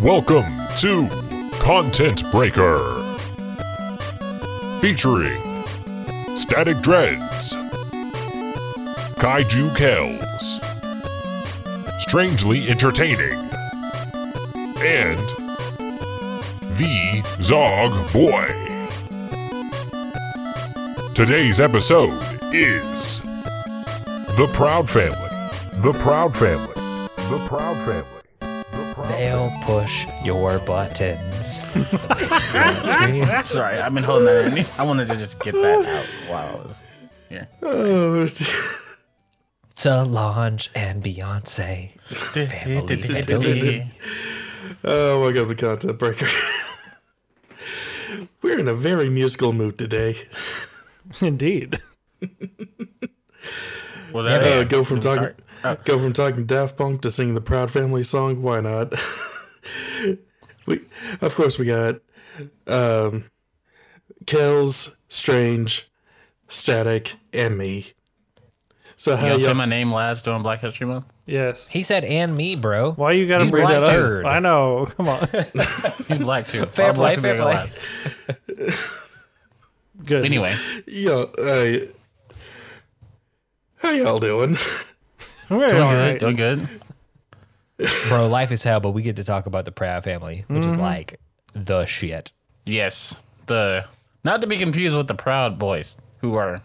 Welcome to Content Breaker. Featuring Static Dreads, Kaiju Kells, Strangely Entertaining, and The Zog Boy. Today's episode is The Proud Family. The Proud Family. The Proud Family. The Proud They'll push your buttons. Sorry, I've been holding that in. I wanted to just get that out while I was here. Oh, Solange and Beyonce. oh my god, the content breaker. We're in a very musical mood today. Indeed. Was that Uh, go from talking, Sorry. Oh. go from talking Daft Punk to singing the Proud Family song. Why not? we, of course, we got um, Kells, Strange, Static, and me. So how gonna say y'all? my name last during Black History Month? Yes. He said, and me, bro. Why you gotta He's bring black that turd. up? I know. Come on. He's black too. Fair All black play, people fair go play. last. Good. Anyway, Yo, uh, how y'all doing? We're doing all good. right. Doing good. Bro, life is hell, but we get to talk about the Proud Family, which Mm-hmm. is like the shit. Yes. The not to be confused with the Proud Boys, who are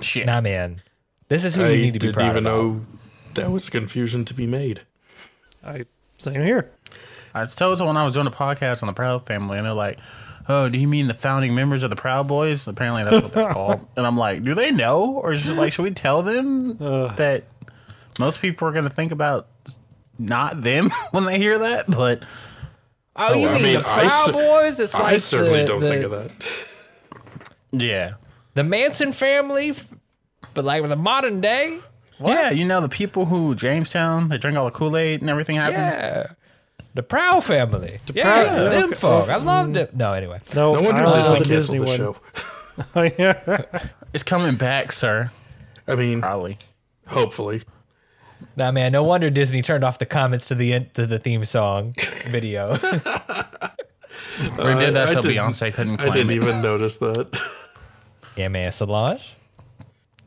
shit. Nah, man. This is who I you need to be didn't proud even about. know that was confusion to be made. I same here. I told someone I was doing a podcast on the Proud Family, and they're like, "Oh, do you mean the founding members of the Proud Boys?" Apparently, that's what they're called. And I'm like, "Do they know, or is it like, should we tell them that most people are going to think about not them when they hear that?" But Oh, you I mean, mean, the I Proud cer- Boys? It's like I certainly the, don't the, think of that. yeah, The Manson family, but like with the modern day? yeah, you know the people who Jamestown they drink all the Kool Aid and everything happened. Yeah. The Proud family. yeah, Proud- yeah, them okay. folk. I love them. No, anyway. No, No wonder I don't Disney the canceled Disney the one. show. Oh, yeah. It's coming back, sir. I mean, Probably. hopefully. Nah, man. No wonder Disney turned off the comments to the in- to the theme song video. We did that I so didn't- Beyonce couldn't I didn't it. even notice that. yeah, man. Solange.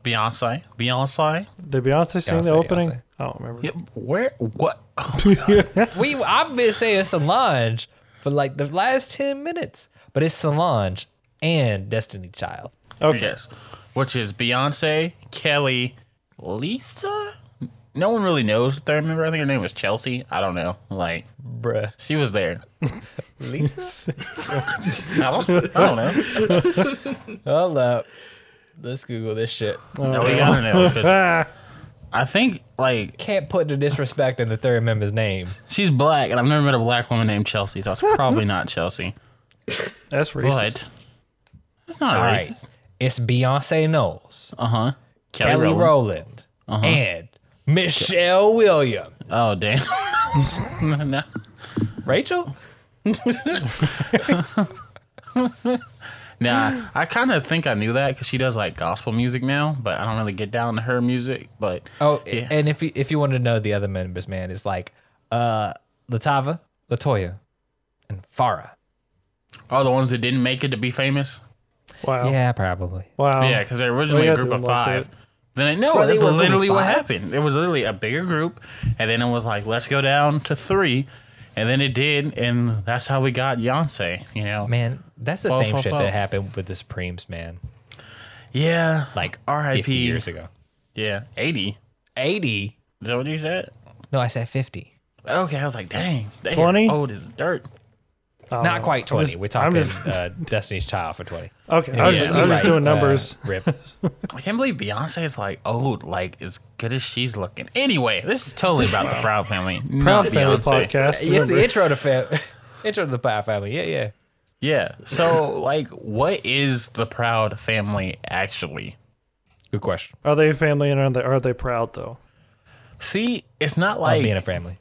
Beyonce, Beyonce. Did Beyonce sing the Beyonce, opening? Beyonce. I don't remember. Yep. Where? What? We I've been saying Solange for like the last ten minutes, but it's Solange and Destiny Child. Okay. Yes. Which is Beyonce, Kelly, Lisa. No one really knows the third member. I think her name was Chelsea. I don't know. Like Bruh. she was there. Lisa. I don't, I don't know. Hold up. Let's Google this shit. No, we gotta know. 'cause I think like Can't put the disrespect in the third member's name. she's black, and I've never met a black woman named Chelsea, so it's probably not Chelsea. that's racist. But it's not All racist. right. It's Beyonce Knowles, Uh huh. Kelly, Rowland, Uh-huh. and Michelle Williams. Oh damn. no. Rachel? Nah, I kind of think I knew that because she does like gospel music now, but I don't really get down to her music. But Oh, Yeah. and if you, if you want to know the other members, man, it's like uh LaTavia, LeToya, and Farrah. all the ones that didn't make it to be famous, Wow. Yeah, probably. Wow. yeah, because they're originally Well, a group of to like five. that. Then it, no, Bro, that's were a group of literally what happened. It was literally a bigger group, and then it was like, let's go down to three, and then it did, and that's how we got Beyonce. You know, Man, that's the Fall, same fall, shit fall. that happened with the Supremes, man. yeah, Like R.I.P. 50 years ago. yeah, eighty. 80? Is that what you said? No, I said 50. Okay, I was like, dang, they 20? are old as dirt. Oh, Not quite 20. just- We're I'm talking just- uh, Destiny's Child for 20. Okay. I was, Yeah, just, I was you're just right. doing numbers. Uh, rip. I can't believe Beyonce is like old, like as good as she's looking. Anyway, this is totally about the Proud Family. Proud not Family Beyonce. podcast. it's the intro to fam- intro to the Proud Family. Yeah, yeah. Yeah. So, like, what is the Proud Family actually? Good question. Are they a family and are they, are they proud though? See, it's not Like like being a family.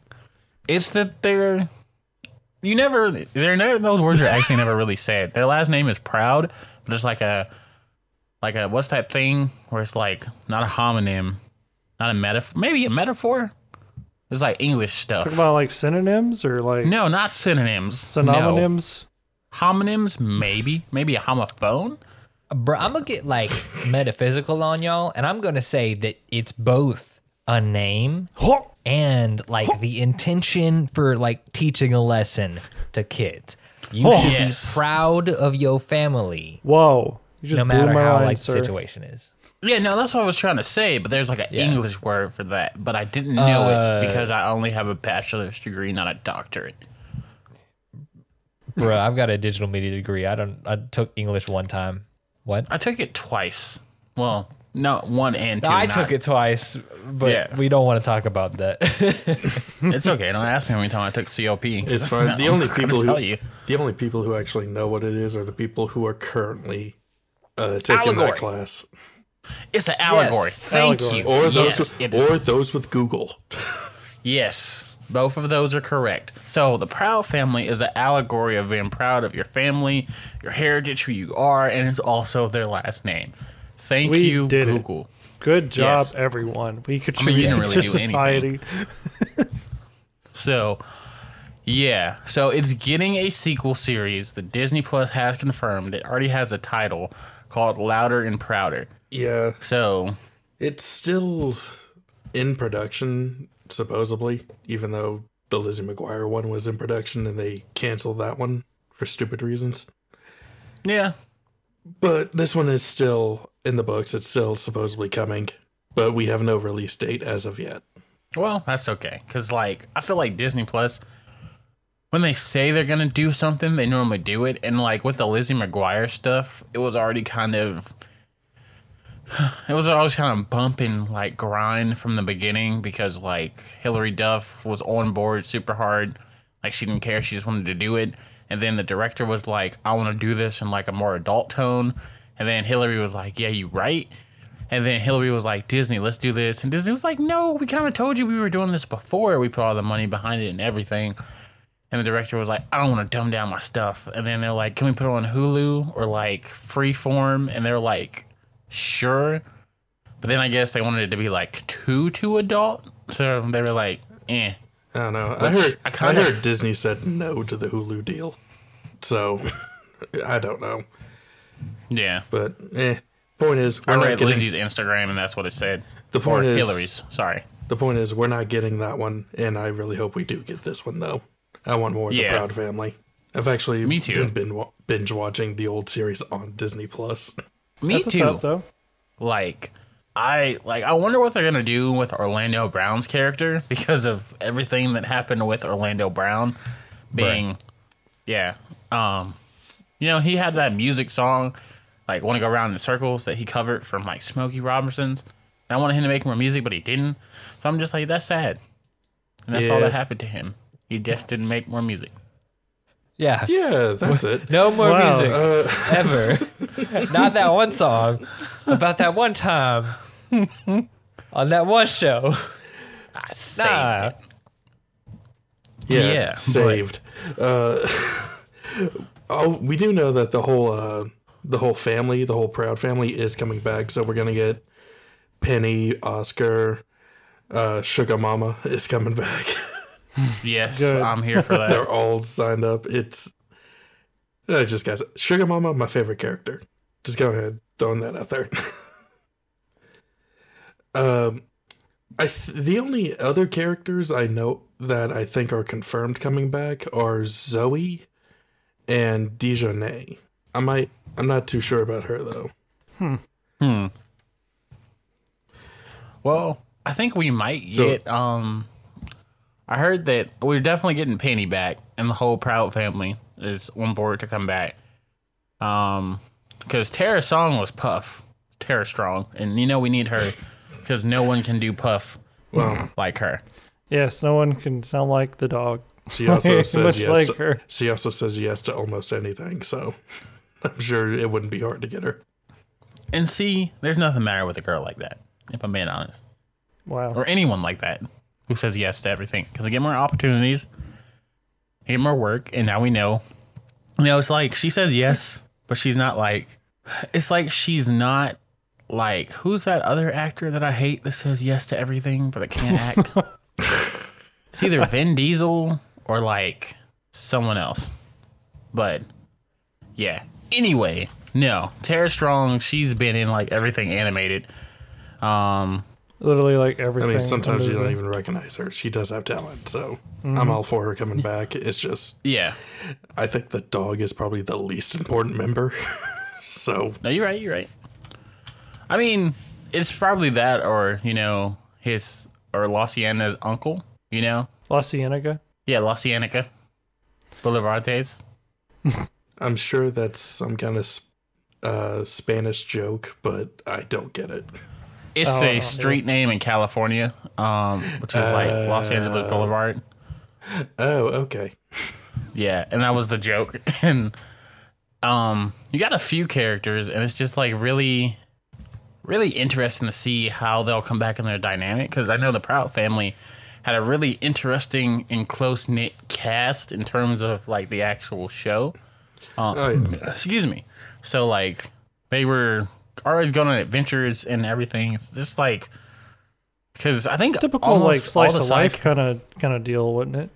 it's that they're you never they're never those words are actually never really said. Their last name is Proud, but it's like a like a what's that thing where it's like not a homonym, not a metaphor, maybe a metaphor. It's like English stuff. Talk about like synonyms or like no, not synonyms. No. synonyms. Homonyms, maybe. Maybe a homophone. Bro, I'm gonna get like metaphysical on y'all, and I'm gonna say that it's both a name and like the intention for like teaching a lesson to kids. You Oh. should Yes. be proud of your family, Whoa. You just no blew matter my how mind, like sir. the situation is. Yeah, no, that's what I was trying to say, but there's like an Yeah. English word for that, but I didn't know Uh, it because I only have a bachelor's degree, not a doctorate. Bro, I've got a digital media degree. I don't. I took English one time. What? I took it twice. Well, no, one and two. I not- took it twice, but Yeah. we don't want to talk about that. It's okay. Don't ask me how many times I took COP. It's fine. The I'm only not gonna people who tell you. the only people who actually know what it is are the people who are currently uh, taking Allegory. that class, It's an allegory. Yes, Thank allegory. you. or those yes, with, it is. or those with Google. Yes, both of those are correct. So, the Proud family is an allegory of being proud of your family, your heritage, who you are, and it's also their last name. Thank We you, did it. Google. Good job, Yes. everyone. We you contribute didn't really to do anything. society. So, yeah. So, it's getting a sequel series that Disney Plus has confirmed. It already has a title called Louder and Prouder. Yeah, So, it's still in production supposedly, even though the Lizzie McGuire one was in production and they canceled that one for stupid reasons. yeah. But this one is still in the books. It's still supposedly coming, but we have no release date as of yet. Well, that's okay. Because, like, I feel like Disney Plus, when they say they're going to do something, they normally do it. And, like, with the Lizzie McGuire stuff, it was already kind of. It was always kind of bumping, like, grind from the beginning because, like, Hilary Duff was on board super hard. Like, she didn't care. She just wanted to do it. And then the director was like, I want to do this in, like, a more adult tone. And then Hilary was like, Yeah, you right. And then Hilary was like, Disney, let's do this. And Disney was like, no, we kind of told you we were doing this before we put all the money behind it and everything. And the director was like, I don't want to dumb down my stuff. And then they're like, can we put it on Hulu or like Freeform? And they're like, sure. But then I guess they wanted it to be like too, too adult. So they were like, eh. I don't know. I heard I I, kinda- heard Disney said no to the Hulu deal. So I don't know. Yeah. But eh. Point is we're I not read getting Lizzie's Instagram and that's what it said. the point or is Hilary's. Sorry. the point is we're not getting that one and I really hope we do get this one though. I want more of Yeah. the Proud Family. I've actually Me too. been bin- binge watching the old series on Disney Plus. Me That's too. up, though. like I like I wonder what they're gonna do with Orlando Brown's character because of everything that happened with Orlando Brown being yeah. Um you know, he had that music song, like Wanna Go Around in Circles that he covered from like Smokey Robinson's. And I wanted him to make more music, but he didn't. So I'm just like, that's sad. And that's all that happened to him. He just didn't make more music. yeah. Yeah, that's it. No more Wow. music Uh, ever. Not that one song about that one time on that one show. I saved Nah. it. yeah, Yeah, but- saved. Uh, oh, we do know that the whole uh, the whole family, the whole Proud family, is coming back. So we're gonna get Penny, Oscar, uh, Sugar Mama is coming back. Yes, Good. I'm here for that. They're all signed up. It's I just guys, Sugar Mama, my favorite character. Just go ahead, throwing that out there. um, I th- the only other characters I know that I think are confirmed coming back are Zoe and Dijonay. I might. I'm not too sure about her though. Hmm. Well, I think we might So- get. um I heard that we're definitely getting Penny back, and the whole Proud family is on board to come back. Um, because Tara Song was Puff, Tara Strong, and you know we need her because no one can do Puff Well, like her. Yes, no one can sound like the dog. she also says yes. like her. She also says yes to almost anything. So I'm sure it wouldn't be hard to get her. And see, there's nothing matter with a girl like that, if I'm being honest, Wow. or anyone like that who says yes to everything because they get more opportunities, they get more work, and now we know. You know, it's like she says yes, but she's not like. It's like she's not like who's that other actor that I hate that says yes to everything but it can't act. It's either Vin Diesel or like someone else. But yeah. Anyway, no. Tara Strong, she's been in like everything animated. Um Literally like everything. I mean, sometimes you don't even recognize her. She does have talent, so Mm-hmm. I'm all for her coming back. It's just, yeah. I think the dog is probably the least important member. so No, you're right, you're right. I mean, it's probably that or, you know, his or La Cienna's uncle, you know? La Cienega. Yeah, La Cienega. Boulevardez. I'm sure that's some kind of s- uh, Spanish joke, but I don't get it. It's Oh, a yeah. street name in California, um, which is like Los Angeles Boulevard. Oh, okay. Yeah, and that was the joke. And um, you got a few characters, and it's just like really, really interesting to see how they'll come back in their dynamic. Because I know the Proud Family had a really interesting and close knit cast in terms of like the actual show. Oh, yeah. Excuse me. So like they were always going on adventures and everything. It's just like because I think Typical like slice of life kind of kind of deal, wasn't it?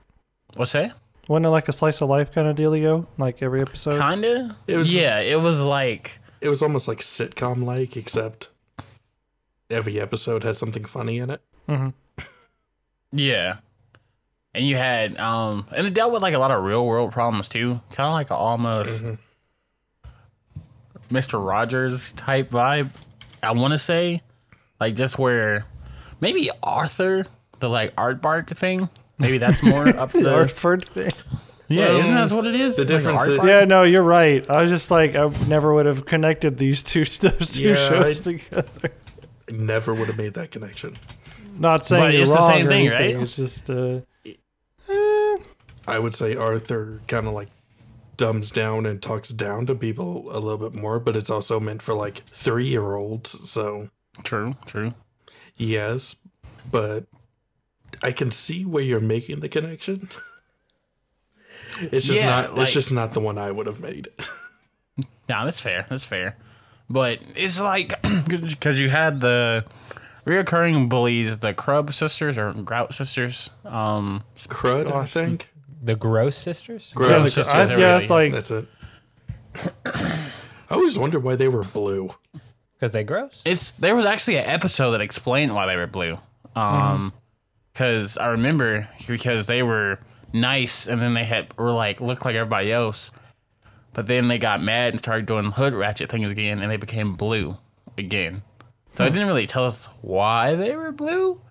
What's that? Wasn't it like a slice of life kind of dealio? Like every episode. Kinda. It was- yeah. It was like It was almost like sitcom like, except every episode had something funny in it. hmm yeah. And you had um, and it dealt with like a lot of real world problems too. Kind of like a almost Mister Rogers type vibe. I want to say, like just where maybe Arthur, the like art bark thing. Maybe that's more up to The the Artford thing. yeah. Well, isn't that what it is? the difference art is- Yeah, no, you're right. I was just like, I never would have connected these two those two Yeah, shows I- together. Never would have made that connection. Not saying But you're it's the wrong same or thing, anything. right? It's just uh, I would say Arthur kind of like dumbs down and talks down to people a little bit more, but it's also meant for like three year olds. So, True. True. yes, but I can see where you're making the connection. It's just Yeah, not. like- it's just not the one I would have made. No, that's fair. That's fair. But it's like because you had the reoccurring bullies, the Crub sisters or Grout sisters. Um, Crud, I think. The Gross Sisters? yeah, Gross. like, sisters, I, yeah, really- like That's it. I always wondered why they were blue. Because they gross? it's there was actually an episode that explained why they were blue. Um, because I remember because they were nice and then they had were like looked like everybody else, but then they got mad and started doing hood ratchet things again and they became blue again. So it didn't really tell us why they were blue.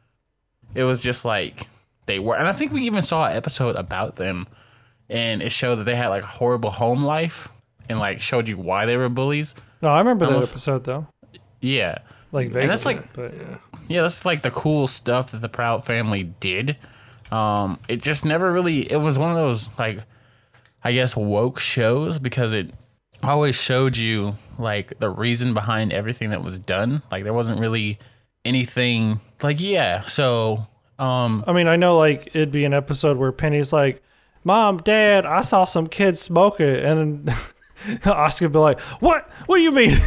It was just like they were, and I think we even saw an episode about them, and it showed that they had like a horrible home life and like showed you why they were bullies. no, I remember that episode though. Yeah. Like vaguely, And that's like but yeah, that's like the cool stuff that the Proud family did. Um, it just never really. It was one of those like, I guess woke shows because it always showed you like the reason behind everything that was done. Like there wasn't really anything like yeah. So um, I mean, I know like it'd be an episode where Penny's like, "Mom, Dad, I saw some kids smoke it," and then Oscar would be like, "What? What do you mean?"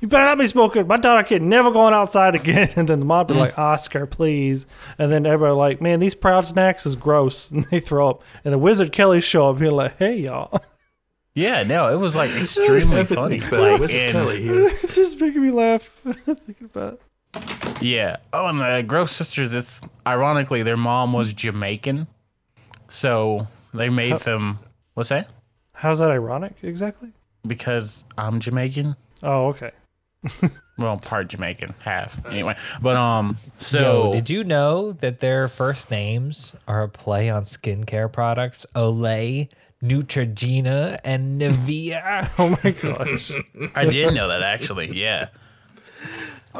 You better not be smoking. My daughter can never going outside again. And then the mom would be like, Oscar, please. And then everybody like, man, these proud snacks is gross. And they throw up. And the wizard Kelly show up and be like, hey y'all. yeah, no, it was like extremely funny. Everything's better. Like, Wizard and- it's Kelly here. just making me laugh thinking about it. Yeah. Oh, and the Gross sisters. It's ironically their mom was Jamaican, so they made them. What's that? How's that ironic exactly? Because I'm Jamaican. Oh, okay. Well, part Jamaican, half anyway. But um, so Yo, did you know that their first names are a play on skincare products? Olay, Neutrogena, and Nivea. Oh my gosh. I did know that actually. Yeah.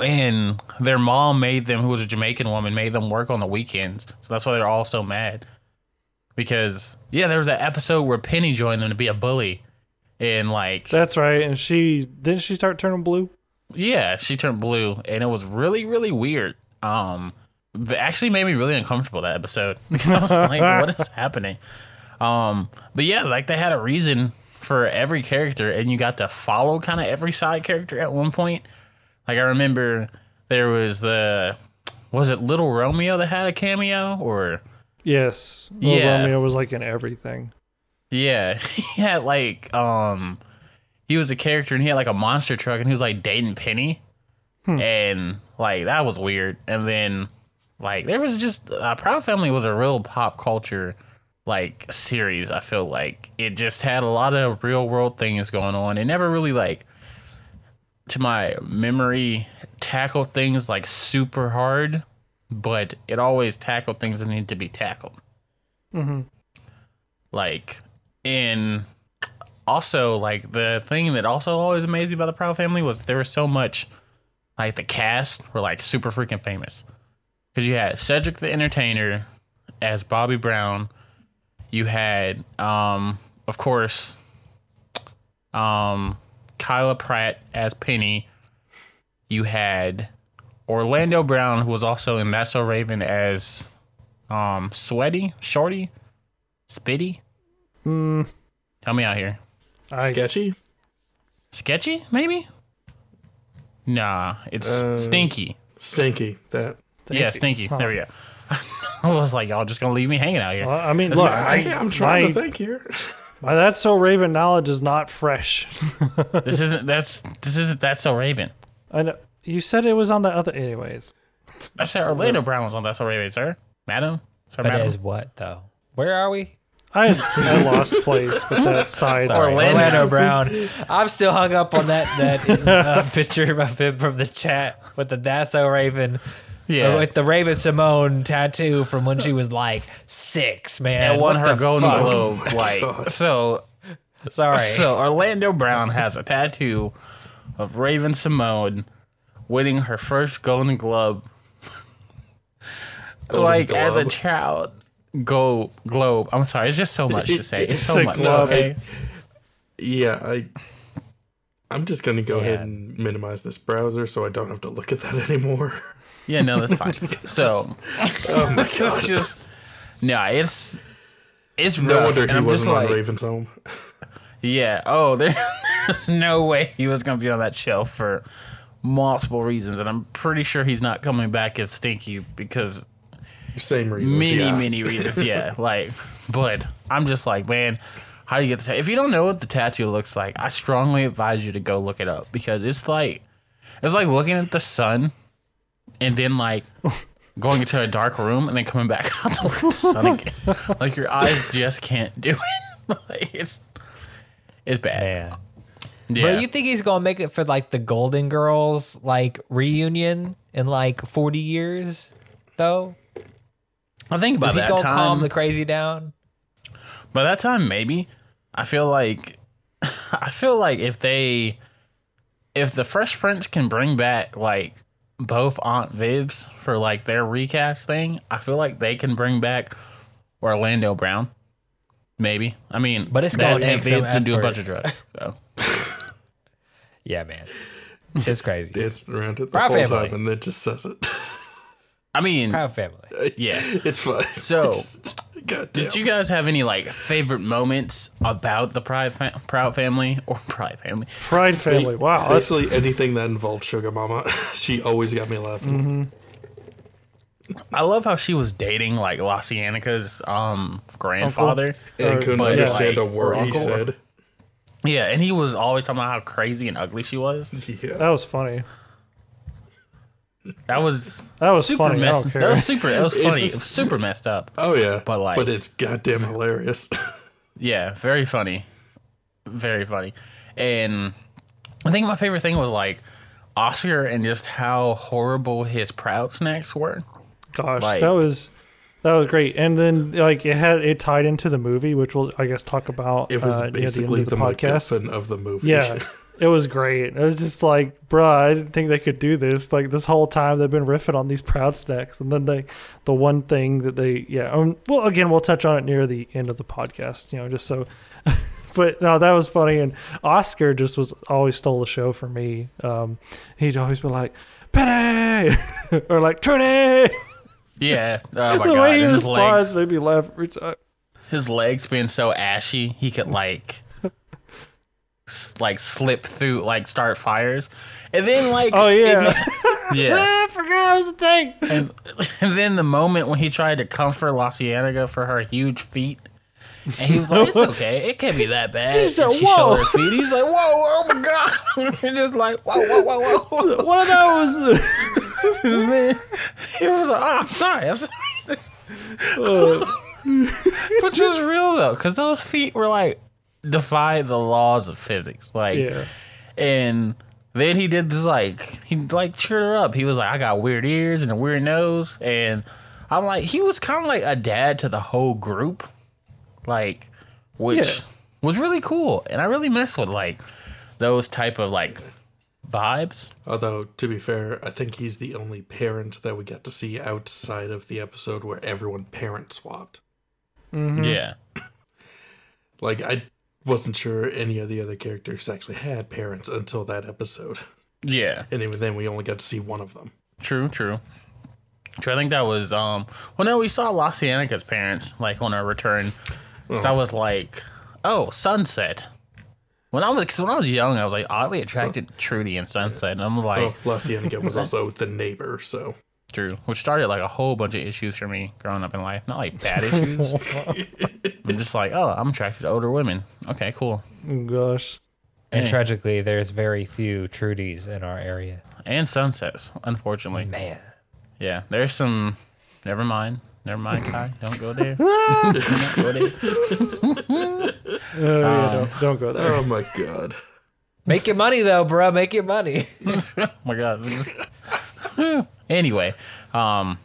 And their mom made them, who was a Jamaican woman, made them work on the weekends. So that's why they're all so mad. Because yeah, there was that episode where Penny joined them to be a bully, and like That's right. And she didn't she start turning blue? Yeah, she turned blue, and it was really, really weird. Um, it actually made me really uncomfortable that episode because I was like, "What is happening?" Um, but yeah, like they had a reason for every character, and you got to follow kind of every side character at one point. Like I remember there was the was it Little Romeo that had a cameo, or Yes. Little Yeah. Romeo was like in everything. Yeah, he had like um, he was a character and he had like a monster truck and he was like dating Penny, and like that was weird. And then like there was just uh, Proud Family was a real pop culture like series. I feel like it just had a lot of real world things going on. It never really like to my memory tackle things like super hard, but it always tackled things that need to be tackled. Like in also like the thing that also always amazed me about the Proud Family was there was so much like the cast were like super freaking famous. Because you had Cedric the Entertainer as Bobby Brown, you had um of course um Kyla Pratt as Penny, you had Orlando Brown who was also in That's So Raven as um Sweaty Shorty Spitty. Mm, Help me out here. I, Sketchy? Sketchy, maybe? Nah, it's Uh, stinky. Stinky. That. Yeah, stinky. There we go. I was like, y'all just gonna leave me hanging out here. Well, I mean, That's look. I, I'm trying my, to think here. my that's so Raven knowledge is not fresh. this isn't that's this isn't that's so Raven. I know you said it was on the other. Anyways, I said Orlando Brown was on That's So Raven, sir. Madam? Sir, But madam? as what though? Where are we? I I lost place with that side. Orlando. Orlando Brown. I'm still hung up on that that uh, picture of him from the chat with the That's So Raven. Yeah. With the Raven-Symoné tattoo from when she was like six, man. and won What her the Golden fuck? Globe. Like oh, so Sorry. So Orlando Brown has a tattoo of Raven-Symoné winning her first Golden Globe. like as a Globe. child, go globe. I'm sorry, it's just so much to say. It's It's so a much. globe. Okay. Yeah, I. I'm just gonna go ahead Yeah. and minimize this browser so I don't have to look at that anymore. Yeah, no, that's fine. so Oh my it's god! just no, it's it's No wonder he wasn't on like- Raven's Home. Yeah. Oh, there, there's no way he was going to be on that show for multiple reasons, and I'm pretty sure he's not coming back as Stinky because Same reasons. many, yeah. many reasons. Yeah. Like, but I'm just like, man, how do you get the? ta- If you don't know what the tattoo looks like, I strongly advise you to go look it up because it's like, it's like looking at the sun, and then like. Going into a dark room and then coming back out to look at the sun again. Like your eyes just can't do it. like it's it's bad. Man. Yeah. But you think he's gonna make it for like the Golden Girls like reunion in like 40 years though? I think by Is he that gonna calm the crazy down? by that time, maybe. I feel like, I feel like if they, if the Fresh Prince can bring back like both Aunt Vivs for like their recast thing, I feel like they can bring back Orlando Brown. Maybe. I mean, But it's that gonna and take some Viv to do a bunch of drugs. So Yeah, man. It's crazy. dancing around it the Proud whole family. time and then just says it. I mean, Proud family. yeah. it's fun. So, God damn. Did you guys have any like favorite moments about the Pride fa- Proud family or Pride family? Pride family. Wow, that's Basically, anything that involved Sugar Mama, she always got me laughing. I love how she was dating like La Cienega's um grandfather. And couldn't But, understand like, a word he uncle- said. Yeah, and he was always talking about how crazy and ugly she was. Yeah. that was funny. That was That was super funny, messed. don't That was super. That was funny. It's- It was super messed up. Oh yeah. But, like- but it's goddamn hilarious. Yeah, very funny, very funny. And I think my favorite thing was like Oscar and just how horrible his Proud snacks were. Gosh, Like- that was that was great. And then like it had it tied into the movie, which we'll I guess talk about. It was uh, near the end basically the, podcast. MacGuffin of the movie. Yeah, it was great. It was just like, bruh, I didn't think they could do this. Like this whole time they've been riffing on these proud snacks, and then they, the one thing that they, yeah, um, well, again, we'll touch on it near the end of the podcast, you know, just so. but no, that was funny, and Oscar just was always stole the show for me. Um, he'd always be like, Penny, or like Trinity. Yeah. Oh my the god. way he And his responds legs, made me laugh every time. his legs being so ashy, he could like, like slip through, like start fires, and then like, Oh yeah, yeah. Ah, I forgot it was a thing. And, and then the moment when he tried to comfort La Cienega for her huge feet, and he was like, "It's okay, it can't be that bad." He said, and she "Whoa." showed her feet. He's like, "Whoa, oh my god!" He's just like, "Whoa, whoa, whoa, whoa." One of those. And then he was like, "Oh, I'm sorry, I'm sorry." Which was real though, because those feet were like defy the laws of physics, like. yeah. And then he did this like he like cheered her up. He was like, I got weird ears and a weird nose, and I'm like, he was kind of like a dad to the whole group, like, which Yeah. was really cool, and I really mess with like those type of like vibes. Although, to be fair, I think he's the only parent that we got to see outside of the episode where everyone parent swapped. Yeah, Like, I wasn't sure any of the other characters actually had parents until that episode. yeah, And even then, we only got to see one of them. true, true. True, I think that was um. Well, no, we saw La Cienega's parents like on our return. So I was like, oh, Sunset. When I was cause when I was young, I was like oddly attracted to Trudy and Sunset, and I'm like, Oh, La Cienega was also the neighbor, so. True, which started like a whole bunch of issues for me growing up in life. Not like bad issues. I'm just like, oh, I'm attracted to older women. Okay, cool. Gosh. And Yeah. tragically, there's very few Trudys in our area. And sunsets, unfortunately. Man. Yeah, there's some. Never mind. Never mind, Kai. Don't go there. Don't go there. Oh, yeah, don't, um, don't go there. Oh my god. Make your money though, bro. Make your money. Oh my god. Anyway, um,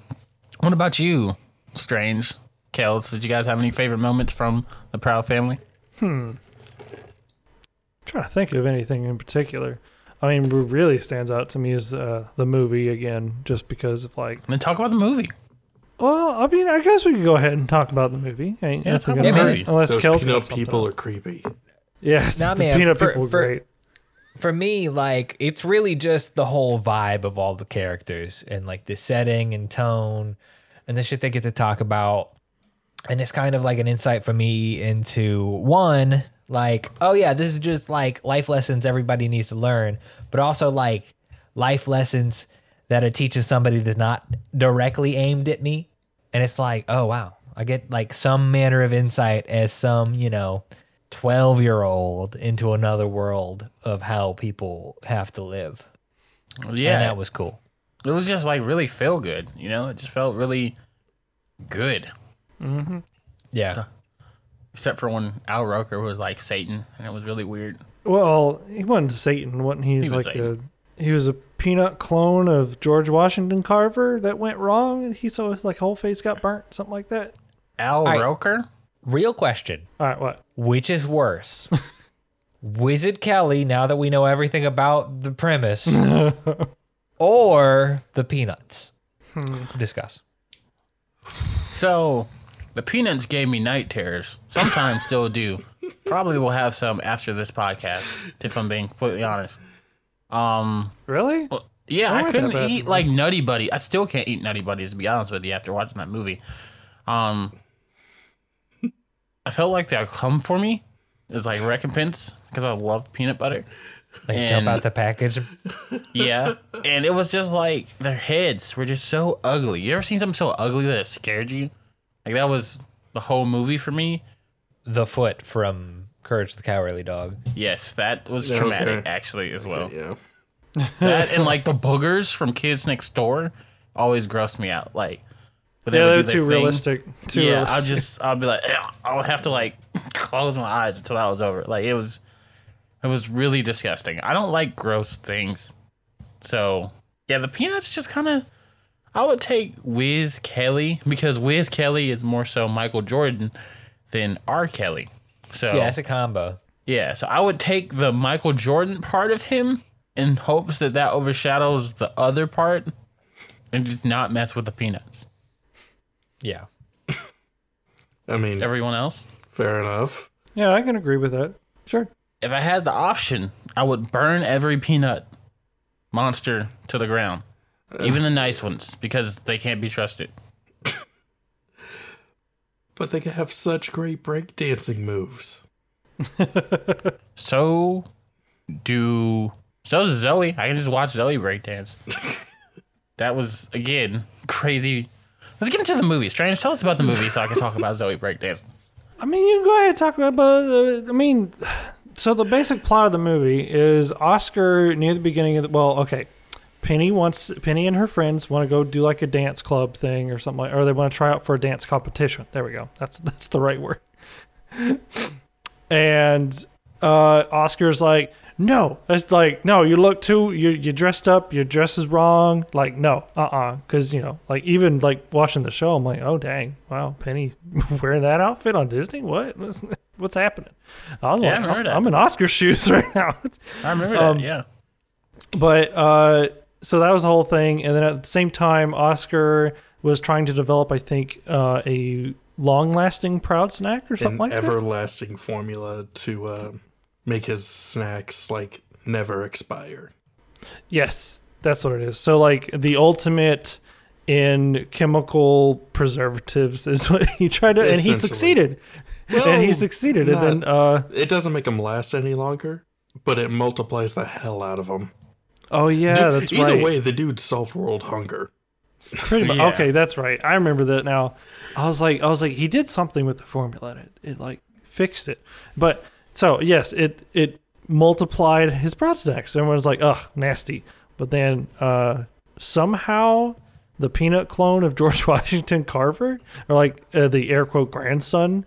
what about you, Strange? Kels, did you guys have any favorite moments from the Proud Family? Hmm. I'm trying to think of anything in particular. I mean, what really stands out to me is uh, the movie again, just because of like. Then talk about the movie. Well, I mean, I guess we could go ahead and talk about the movie. Ain't Yeah, nothing talk gonna about the hurt, movie. unless Those Kel's peanut people are creepy. Yes, Nah, the man, peanut for- people are for- great. For me, like it's really just the whole vibe of all the characters and like the setting and tone and the shit they get to talk about. And it's kind of like an insight for me into one, like, oh yeah, this is just like life lessons everybody needs to learn, but also like life lessons that are teaching somebody that's not directly aimed at me. And it's like, oh wow, I get like some manner of insight as some, you know, 12 year old into another world of how people have to live. Yeah, And that was cool. it was just like really feel good. You know, it just felt really good. Mm-hmm. Yeah. Except for when Al Roker was like Satan, and it was really weird. Well, he wasn't Satan, wasn't he? He was like uh, Satan. a he was a peanut clone of George Washington Carver that went wrong, and he so his like whole face got burnt, something like that. Al right. Roker? Real question All right, what? Which is worse? Wizard Kelly, now that we know everything about the premise, or the Peanuts? Discuss. So, the Peanuts gave me night terrors. Sometimes still do. Probably will have some after this podcast, if I'm being completely honest. Um, Really? well, yeah, I I couldn't eat like Nutty Buddy. I still can't eat Nutty Buddies to be honest with you after watching that movie. Um, I felt like they'll come for me. It's like recompense because I love peanut butter. Like jump out the package. Yeah, and it was just like their heads were just so ugly. You ever seen something so ugly that it scared you? Like that was the whole movie for me. The foot from Courage the Cowardly Dog. Yes, that was Okay. traumatic actually as well. Yeah. That and like the boogers from Kids Next Door always grossed me out. Like, when they Yeah, would they're do their too thing. realistic. Too yeah, realistic. I'll just I'll be like I'll have to like close my eyes until that was over. Like it was it was really disgusting. I don't like gross things. So yeah, the peanuts just kind of I would take Wiz Kelly because Wiz Kelly is more so Michael Jordan than R. Kelly. So Yeah, it's a combo. yeah, so I would take the Michael Jordan part of him in hopes that that overshadows the other part and just not mess with the peanuts. Yeah. I mean, Everyone else? fair enough. yeah, I can agree with that. Sure. If I had the option, I would burn every peanut monster to the ground. Uh. Even the nice ones, because they can't be trusted. But they can have such great breakdancing moves. So do so does Zoe. I can just watch Zoe breakdance. that was again crazy. Let's get into the movie. Strange, tell us about the movie so I can talk about Zoe breakdancing. I mean, you can go ahead and talk about. Uh, I mean, so the basic plot of the movie is Oscar near the beginning of the. Well, okay, Penny wants Penny and her friends want to go do like a dance club thing or something like, or they want to try out for a dance competition. There we go. That's that's the right word. and uh, Oscar's like, no, it's like, no, you look too, you you dressed up, your dress is wrong. Like, no, uh, uh because you know, like even like watching the show, I'm like, oh dang, wow, Penny wearing that outfit on Disney, what, what's, what's happening? I was Yeah, I like, remember I'm. I'm in Oscar shoes right now. I remember Um, that. Yeah. but uh, so that was the whole thing, and then at the same time, Oscar was trying to develop, I think, uh, a long-lasting proud snack or something An like that. everlasting formula to uh, make his snacks like never expire. Yes, that's what it is. So like the ultimate in chemical preservatives is what he tried to, and he Essentially. succeeded. and he Well, succeeded, and then uh, It doesn't make them last any longer, but it multiplies the hell out of them. oh yeah, that's Either right. way, the dude solved world hunger. Pretty much. Yeah. Okay, that's right. I remember that now. I was like, I was like, he did something with the formula. And it, it like fixed it. But so yes, it it multiplied his proud snacks. Everyone was like, ugh, nasty. But then uh, somehow the peanut clone of George Washington Carver, or like uh, the air quote grandson,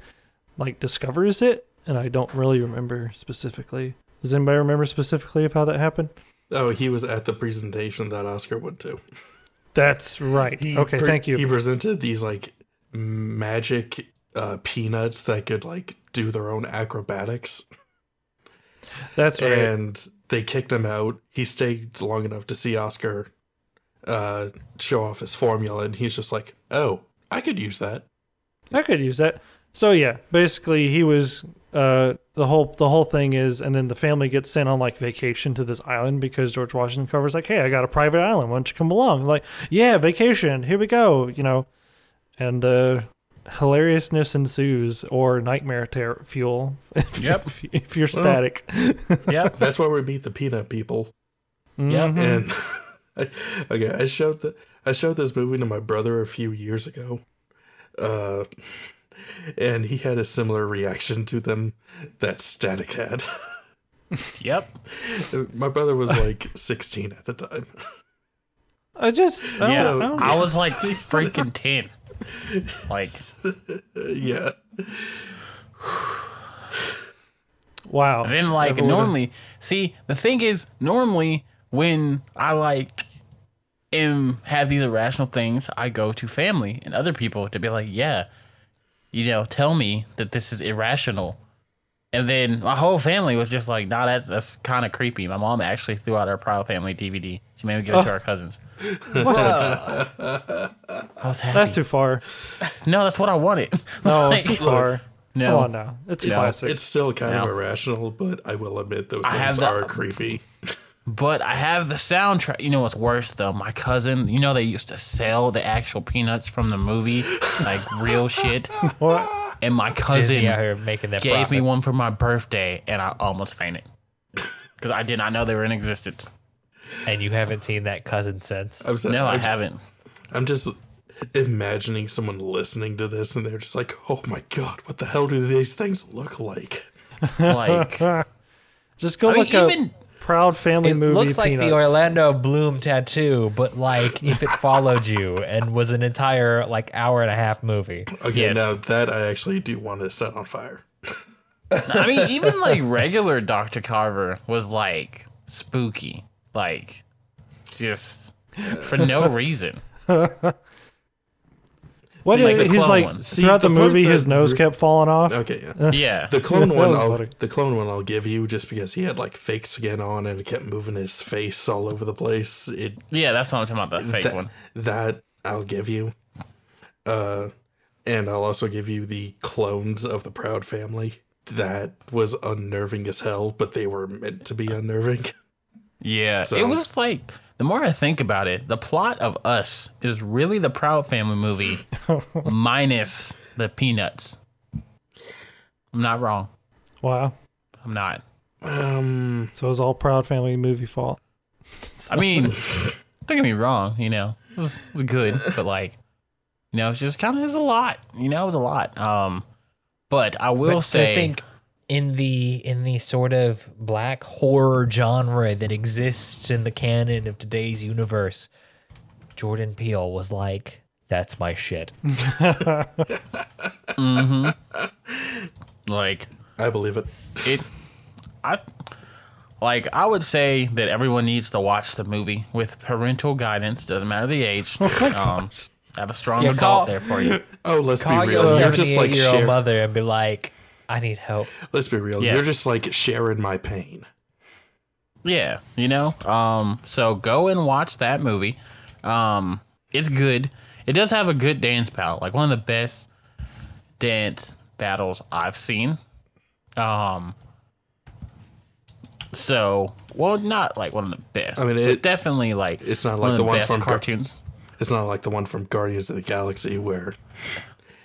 like discovers it, and I don't really remember specifically. Does anybody remember specifically of how that happened? Oh, he was at the presentation that Oscar went to. That's right. He okay, pre- thank you. He presented these like magic uh, peanuts that could like do their own acrobatics, That's right. and they kicked him out. He stayed long enough to see Oscar uh, show off his formula, and he's just like, "Oh, I could use that." I could use that. So yeah, basically he was uh the whole the whole thing is and then the family gets sent on like vacation to this island because George Washington covers like, Hey, I got a private island, why don't you come along? Like, yeah, vacation, here we go, you know. And uh hilariousness ensues or nightmare ter- fuel if, Yep. if, if you're static. Yep. That's where we meet the peanut people. Yep. Mhm. And I, okay, I showed the I showed this movie to my brother a few years ago, uh, and he had a similar reaction to them that Static had. Yep. my brother was like 16 at the time. I just I Yeah. don't know. I was like freaking 10. Like, yeah, Wow. And then like Never would've- normally, see the thing is normally when I like am have these irrational things, I go to family and other people to be like, yeah, you know, tell me that this is irrational. And then my whole family was just like, nah, that's that's kind of creepy. My mom actually threw out our Proud Family DVD. She made me give it to our oh. cousins. I was happy. That's too far. no, that's what I wanted. No, it's Like, too far. no. Come on now. It's it's, classic. it's still kind of No. irrational, but I will admit those I have things the- are creepy. But I have the soundtrack. You know what's worse though? My cousin, you know they used to sell the actual peanuts from the movie, like real shit. what? And my cousin Disney out here making that gave profit. me one for my birthday, and I almost fainted because I did not know they were in existence. and you haven't seen that cousin since. I'm, so- No, I I'm, haven't. I'm just imagining someone listening to this and they're just like, "Oh my god, what the hell do these things look like?" Like, Just go I mean, look up even Proud Family It Movie looks like Peanuts. the Orlando Bloom tattoo, but like if it followed you and was an entire like hour and a half movie. Okay, Yes. now that I actually do want to set on fire. I mean, even like regular Dr. Carver was like spooky, like just for no reason. What See, like the he's clone like one. See, throughout the, the part movie, his nose re- kept falling off. Okay, yeah. Yeah, The clone one, I'll, funny. the clone one, I'll give you just because he had like fake skin on and it kept moving his face all over the place. It yeah, that's what I'm talking about. The fake that, one. that I'll give you. Uh, and I'll also give you the clones of the Proud Family. That was unnerving as hell, but they were meant to be unnerving. Yeah, So- it was like the more I think about it, the plot of Us is really the Proud Family movie minus the Peanuts. I'm not wrong. Wow. I'm not. Um, So it was all Proud Family movie fault. I mean, don't get me wrong, you know, it was, it was good, but like, you know, it's just kind of is a lot. You know, it was a lot. Um, but I will But say, I think in the in the sort of black horror genre that exists in the canon of today's universe, Jordan Peele was like, "That's my shit." like, I believe it. it, I, like, I would say that everyone needs to watch the movie with parental guidance. Doesn't matter the age. um, have a strong Yeah, adult call- there for you. Oh, let's Call be your real. You're just like seventy-eight-year-old share, mother and be like, "I need help." Let's be real. Yes. You're just like sharing my pain. Yeah, you know. Um, so go and watch that movie. Um, it's good. It does have a good dance battle, like one of the best dance battles I've seen. Um, so well, not like one of the best. I mean, but it- definitely like it's not one like of the the ones best from Gar- cartoons. It's not like the one from Guardians of the Galaxy where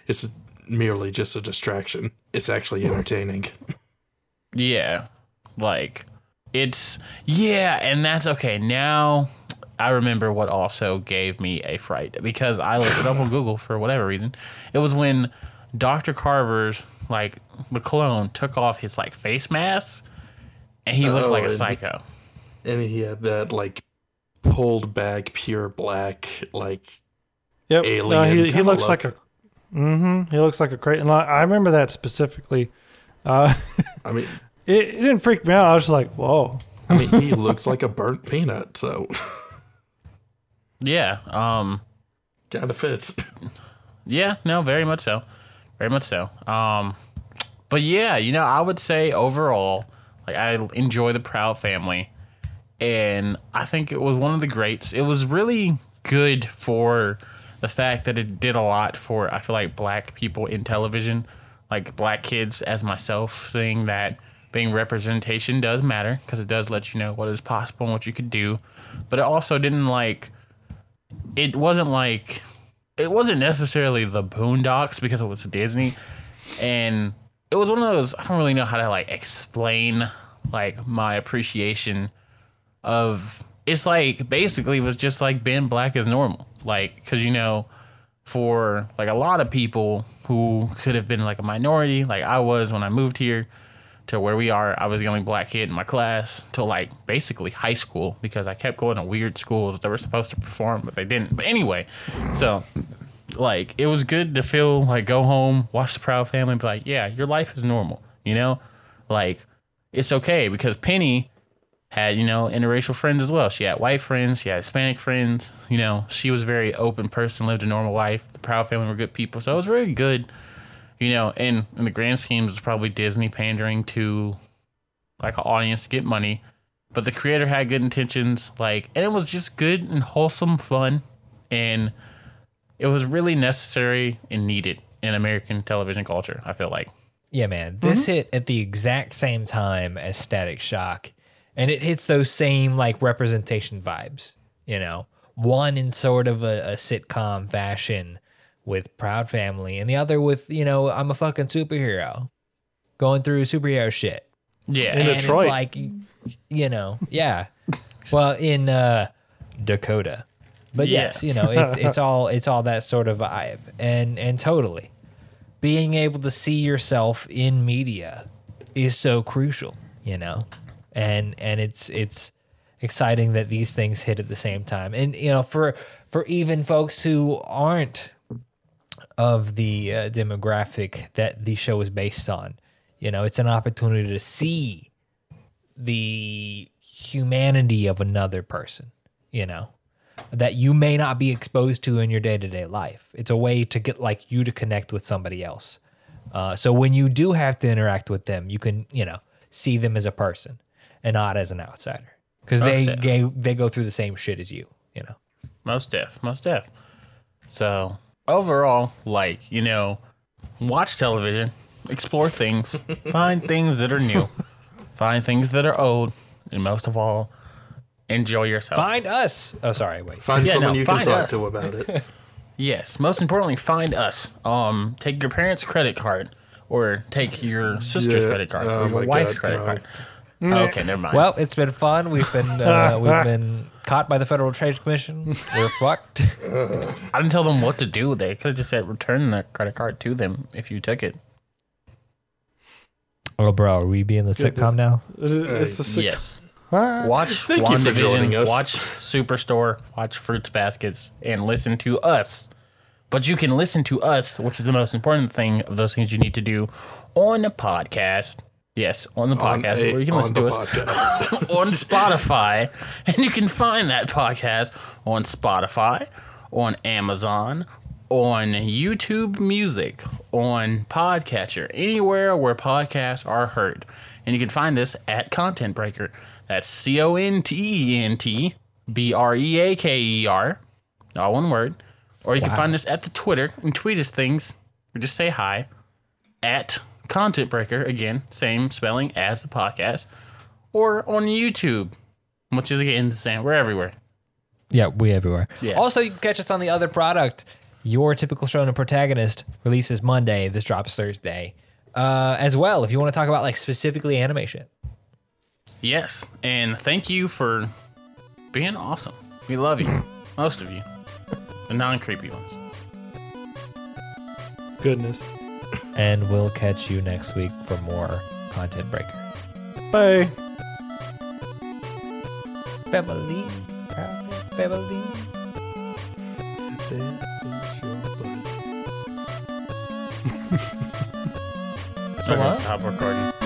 it's merely just a distraction. It's actually entertaining. Yeah. Like it's yeah, and that's okay. Now I remember what also gave me a fright because I looked it up on Google for whatever reason. It was when Dr. Carver's like the clone took off his like face mask and he looked Oh, like a oh, and- psycho. And he had that like pulled back pure black like Yep. no, he, he looks look. like a. Mm-hmm. He looks like a crazy. and I, I remember that specifically. Uh, I mean it, it didn't freak me out. I was just like, "Whoa!" I mean he looks like a burnt peanut, so Yeah. Um kind of fits. Yeah, no, very much so. Very much so. Um but yeah, you know, I would say overall, like I enjoy the Proud Family and I think it was one of the greats. It was really good for the fact that it did a lot for I feel like black people in television, like black kids as myself, seeing that being representation does matter because it does let you know what is possible and what you could do. But it also didn't like it wasn't like it wasn't necessarily the Boondocks because it was Disney, and it was one of those I don't really know how to like explain like my appreciation of it's like basically was just like being black as normal. Like because you know for like a lot of people who could have been like a minority like I was when I moved here to where we are I was the only black kid in my class till like basically high school because I kept going to weird schools that were supposed to perform but they didn't. But anyway so like it was good to feel like go home watch the proud family be like yeah your life is normal you know? Like it's okay because penny had you know interracial friends as well she had white friends she had hispanic friends you know she was a very open person lived a normal life the proud family were good people so it was very good you know and in the grand schemes it's probably disney pandering to like an audience to get money but the creator had good intentions like and it was just good and wholesome fun and it was really necessary and needed in American television culture. I feel like. Yeah, man. This mm-hmm. hit at the exact same time as Static Shock. And it hits those same like representation vibes, you know. One in sort of a, a sitcom fashion with Proud Family, and the other with, you know, I'm a fucking superhero. Going through superhero shit. Yeah, In and Detroit. it's like you know, yeah. Well, in uh Dakota. But Yeah. yes, you know, it's it's all it's all that sort of vibe. And and totally. Being able to see yourself in media is so crucial, you know. And and it's it's exciting that these things hit at the same time. And you know, for for even folks who aren't of the uh, demographic that the show is based on, you know, it's an opportunity to see the humanity of another person, you know, that you may not be exposed to in your day to day life. It's a way to get like you to connect with somebody else. Uh, so when you do have to interact with them, you can, you know, see them as a person and not as an outsider because they, That's they they go through the same shit as you, you know. most def, most def. So overall, like you know, watch television, explore things, find things that are new, find things that are old, and most of all, enjoy yourself. Find us. Oh, sorry. Wait. Find Yeah, someone no, you can find talk us. to about it. Yes, most importantly, find us. Um, take your parents' credit card, or take your sister's Yeah, credit card, oh or your wife's God, credit no. card. Okay, never mind. Well, it's been fun. We've been uh, we've been caught by the Federal Trade Commission. We're fucked. I didn't tell them what to do. They could have just said return the credit card to them if you took it. Oh, bro, are we being the sitcom now? It's a sick- Yes. Watch Thank you for joining WandaVision, us. watch Superstore, watch Fruits Baskets, and listen to us. But you can listen to us, which is the most important thing of those things you need to do on a podcast. Yes, on the On, podcast, a, where you can on listen the to us podcast. on Spotify. And you can find that podcast on Spotify, on Amazon, on YouTube Music, on Podcatcher, anywhere where podcasts are heard. And you can find us at Content Breaker. That's C O N T E N T B R E A K E R, all one word. Or you can find us at the Twitter and tweet us things, or just say hi at Content Breaker. Again, same spelling as the podcast or on YouTube, which is again the same. We're everywhere. Yeah, we everywhere. Yeah. Also, you can catch us on the other product. Your typical shonen protagonist releases Monday. This drops Thursday. Uh, as well, if you want to talk about like specifically animation. Yes, and thank you for being awesome. We love you, most of you, the non-creepy ones. Goodness. And we'll catch you next week for more Content Breaker. Bye. Family. Family. Okay, stop recording.